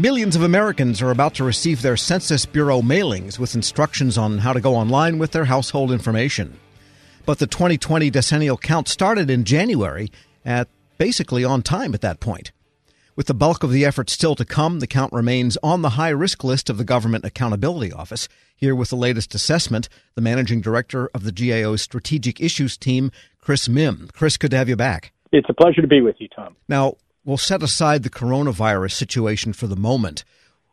Millions of Americans are about to receive their Census Bureau mailings with instructions on how to go online with their household information. But the 2020 decennial count started in January at basically on time at that point. With the bulk of the effort still to come, the count remains on the high risk list of the Government Accountability Office. Here with the latest assessment, the managing director of the GAO's strategic issues team, Chris Mihm. Chris, good to have you back. It's a pleasure to be with you, Tom. Now, we'll set aside the coronavirus situation for the moment.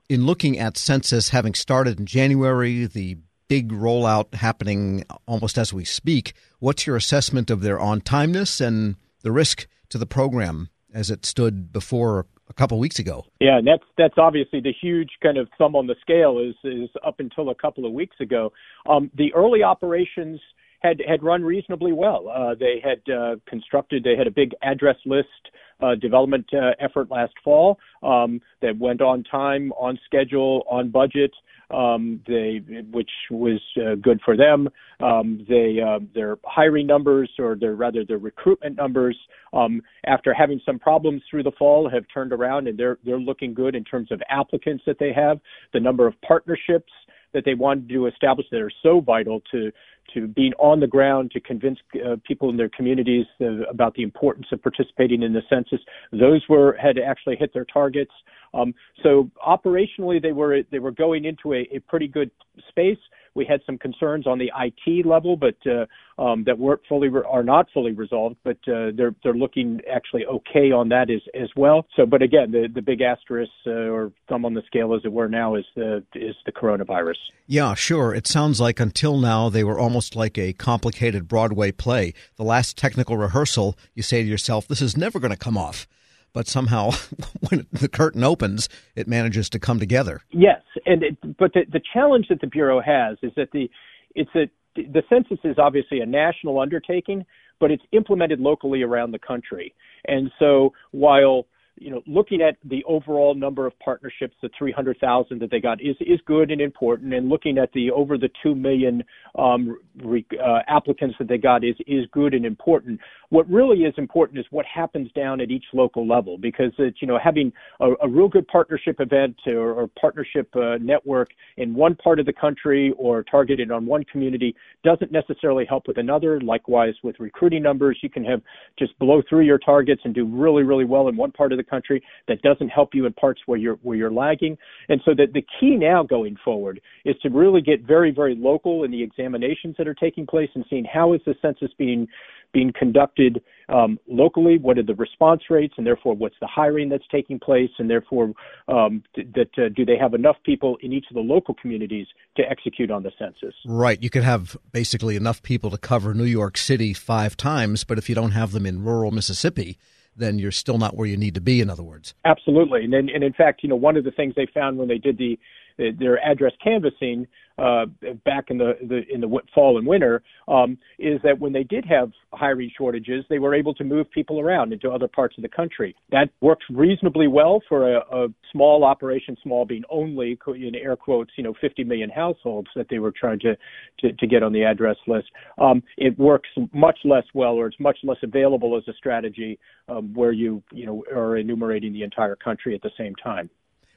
In looking at census having started in January, the big rollout happening almost as we speak, what's your assessment of their on timeness and the risk to the program as it stood before a couple weeks ago? Yeah, and that's that's obviously the huge kind of thumb on the scale is is up until a couple of weeks ago. Um, the early operations had had run reasonably well. Uh, they had uh, constructed, they had a big address list uh, development uh, effort last fall um, that went on time, on schedule, on budget. Um, they, which was uh, good for them. Um, they, uh, their hiring numbers, or their rather their recruitment numbers, um, after having some problems through the fall, have turned around and they're they're looking good in terms of applicants that they have, the number of partnerships that they wanted to establish that are so vital to to being on the ground to convince uh, people in their communities uh, about the importance of participating in the census. Those were had actually hit their targets. Um, so operationally, they were they were going into a, a pretty good space. We had some concerns on the IT level, but uh, um, that weren't fully re- are not fully resolved. But uh, they're they're looking actually okay on that as as well. So, but again, the the big asterisk uh, or thumb on the scale, as it were, now is the is the coronavirus. Yeah, sure. It sounds like until now they were almost like a complicated Broadway play. The last technical rehearsal, you say to yourself, "This is never going to come off." But somehow when the curtain opens, it manages to come together. Yes, and it, but the, the challenge that the bureau has is that the it's a the census is obviously a national undertaking, but it's implemented locally around the country, and so while you know, looking at the overall number of partnerships, the 300,000 that they got is is good and important, and looking at the over the two million um, re, uh, applicants that they got is is good and important. What really is important is what happens down at each local level, because it's you know having a, a real good partnership event or, or partnership uh, network in one part of the country or targeted on one community doesn't necessarily help with another. Likewise, with recruiting numbers, you can have just blow through your targets and do really really well in one part of the country that doesn't help you in parts where you're where you're lagging. And so that the key now going forward is to really get very very local in the examinations that are taking place and seeing how is the census being being conducted um, locally? What are the response rates, and therefore what's the hiring that's taking place, and therefore um, th- that uh, do they have enough people in each of the local communities to execute on the census? Right. You could have basically enough people to cover New York City five times, but if you don't have them in rural Mississippi, then you're still not where you need to be. In other words, absolutely. And, and in fact, you know, one of the things they found when they did the their address canvassing uh, back in the, the in the fall and winter um, is that when they did have hiring shortages, they were able to move people around into other parts of the country. That works reasonably well for a, a small operation, small being only in air quotes, you know, 50 million households that they were trying to to, to get on the address list. Um, it works much less well, or it's much less available as a strategy um, where you you know are enumerating the entire country at the same time.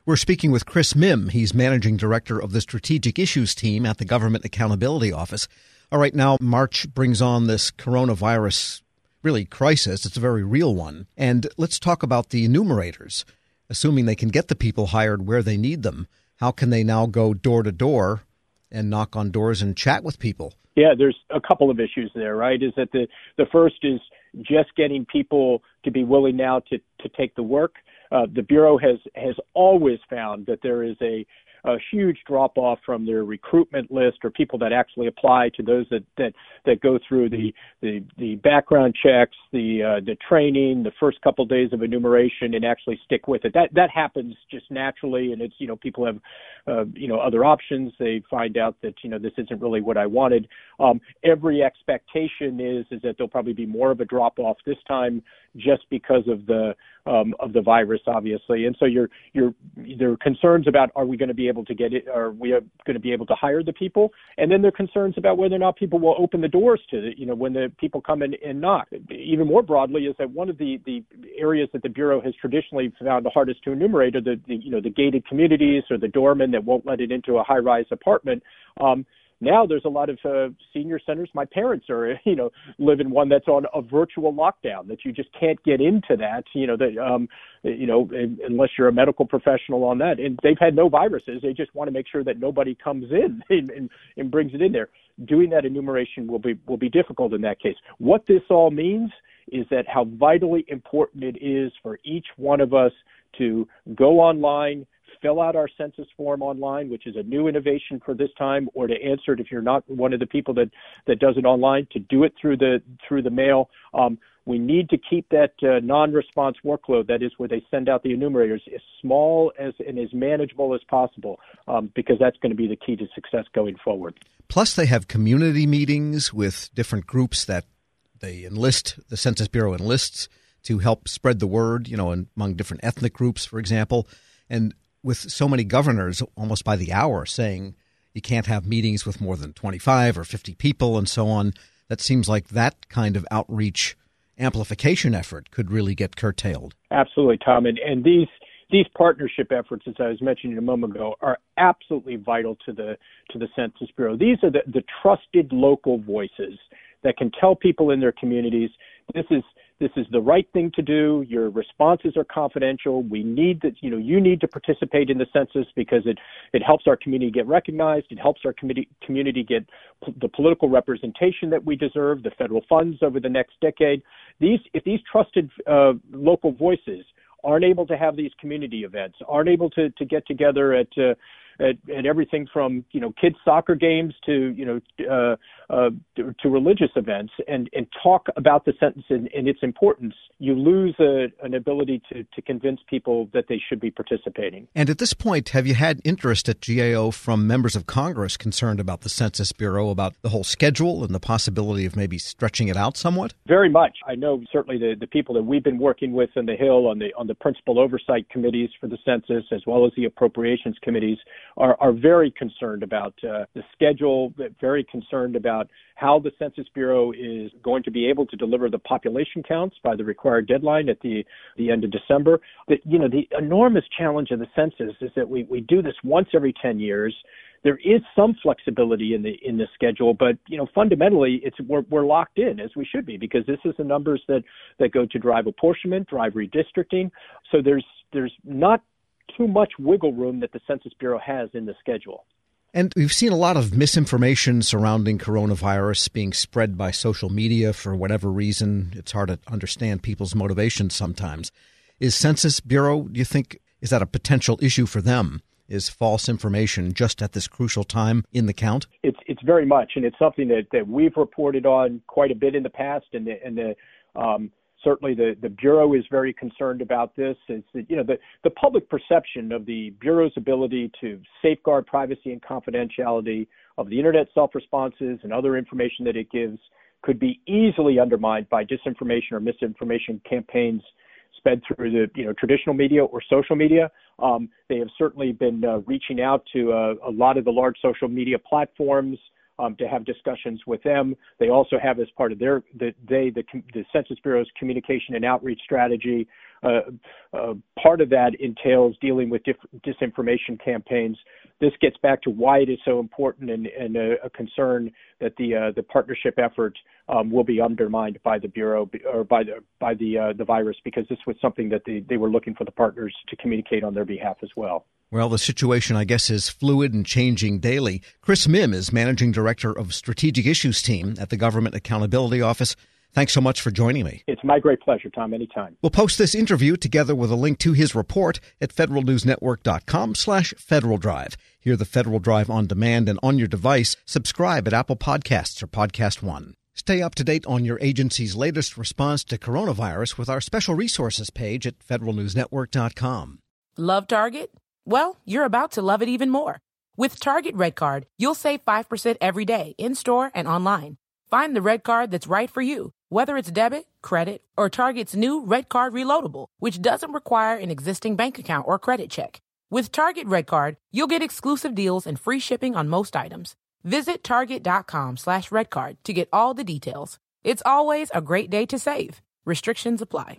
We're speaking with Chris Mihm. He's managing director of the Strategic Issues Team at the Government Accountability Office. All right, now March brings on this coronavirus really crisis. It's a very real one. And let's talk about the enumerators. Assuming they can get the people hired where they need them, how can they now go door to door and knock on doors and chat with people? Yeah, there's a couple of issues there, right? Is that the the first is just getting people to be willing now to to take the work. Uh, the bureau has has always found that there is a a huge drop off from their recruitment list or people that actually apply to those that that that go through the the, the background checks, the uh, the training, the first couple of days of enumeration, and actually stick with it. That that happens just naturally, and it's you know people have uh, you know other options. They find out that you know this isn't really what I wanted. Um, every expectation is is that there'll probably be more of a drop off this time, just because of the um, of the virus, obviously. And so you're you're there are concerns about are we going to be able to get it? Are we going to be able to hire the people? And then there are concerns about whether or not people will open the doors to the, you know when the people come in and knock. Even more broadly, is that one of the the areas that the bureau has traditionally found the hardest to enumerate are the, the you know the gated communities or the doormen that won't let it into a high rise apartment. Um, now there's a lot of uh, senior centers. My parents are, you know, live in one that's on a virtual lockdown that you just can't get into that, you know, that, um, you know, unless you're a medical professional on that. And they've had no viruses. They just want to make sure that nobody comes in and, and, and brings it in there. Doing that enumeration will be will be difficult in that case. What this all means is that how vitally important it is for each one of us to go online fill out our census form online, which is a new innovation for this time, or to answer it if you're not one of the people that, that does it online, to do it through the through the mail. Um, we need to keep that uh, non-response workload, that is where they send out the enumerators, as small as and as manageable as possible, um, because that's going to be the key to success going forward. Plus, they have community meetings with different groups that they enlist. The Census Bureau enlists to help spread the word, you know, among different ethnic groups, for example. And with so many governors almost by the hour saying you can't have meetings with more than 25 or 50 people and so on, that seems like that kind of outreach amplification effort could really get curtailed. Absolutely, Tom. And, and these these partnership efforts, as I was mentioning a moment ago, are absolutely vital to the to the Census Bureau. These are the, the trusted local voices that can tell people in their communities this is this is the right thing to do. Your responses are confidential. We need that, you know, you need to participate in the census because it, it helps our community get recognized. It helps our community, community get p- the political representation that we deserve, the federal funds over the next decade. These, if these trusted uh, local voices aren't able to have these community events, aren't able to, to get together at, uh, at, at everything from you know kids soccer games to you know uh, uh, to, to religious events and and talk about the sentence and, and its importance, you lose a, an ability to to convince people that they should be participating. And at this point, have you had interest at GAO from members of Congress concerned about the Census Bureau, about the whole schedule and the possibility of maybe stretching it out somewhat? Very much. I know certainly the, the people that we've been working with in the Hill on the on the principal oversight committees for the census as well as the appropriations committees are, are very concerned about uh, the schedule, very concerned about how the Census Bureau is going to be able to deliver the population counts by the required deadline at the, the end of December. That you know, the enormous challenge of the census is that we, we do this once every 10 years there is some flexibility in the in the schedule, but you know fundamentally it's we're, we're locked in as we should be because this is the numbers that that go to drive apportionment, drive redistricting. So there's there's not too much wiggle room that the Census Bureau has in the schedule. And we've seen a lot of misinformation surrounding coronavirus being spread by social media for whatever reason. It's hard to understand people's motivations sometimes. Is Census Bureau, do you think, is that a potential issue for them? Is false information just at this crucial time in the count? It's it's very much, and it's something that, that we've reported on quite a bit in the past, and the and the um, certainly the, the Bureau is very concerned about this. Is that, you know, the, the public perception of the Bureau's ability to safeguard privacy and confidentiality of the Internet self responses and other information that it gives could be easily undermined by disinformation or misinformation campaigns sped through the you know traditional media or social media. Um, they have certainly been uh, reaching out to uh, a lot of the large social media platforms um, to have discussions with them. They also have as part of their the, they the, the Census Bureau's communication and outreach strategy. Uh, uh, part of that entails dealing with disinformation campaigns. This gets back to why it is so important and, and a, a, concern that the uh, the partnership effort um, will be undermined by the bureau or by the by the uh, the virus because this was something that they, they were looking for the partners to communicate on their behalf as well. Well, the situation, I guess, is fluid and changing daily. Chris Mihm is Managing Director of Strategic Issues Team at the Government Accountability Office. Thanks so much for joining me. It's my great pleasure, Tom, anytime. We'll post this interview together with a link to his report at federalnewsnetwork.com slash Federal Drive. Hear the Federal Drive on demand and on your device. Subscribe at Apple Podcasts or Podcast One. Stay up to date on your agency's latest response to coronavirus with our special resources page at federalnewsnetwork.com. Love Target? Well, you're about to love it even more. With Target Red Card, you'll save 5% every day in store and online. Find the red card that's right for you, whether it's debit, credit, or Target's new Red Card Reloadable, which doesn't require an existing bank account or credit check. With Target Red Card, you'll get exclusive deals and free shipping on most items. Visit target.com slash redcard to get all the details. It's always a great day to save. Restrictions apply.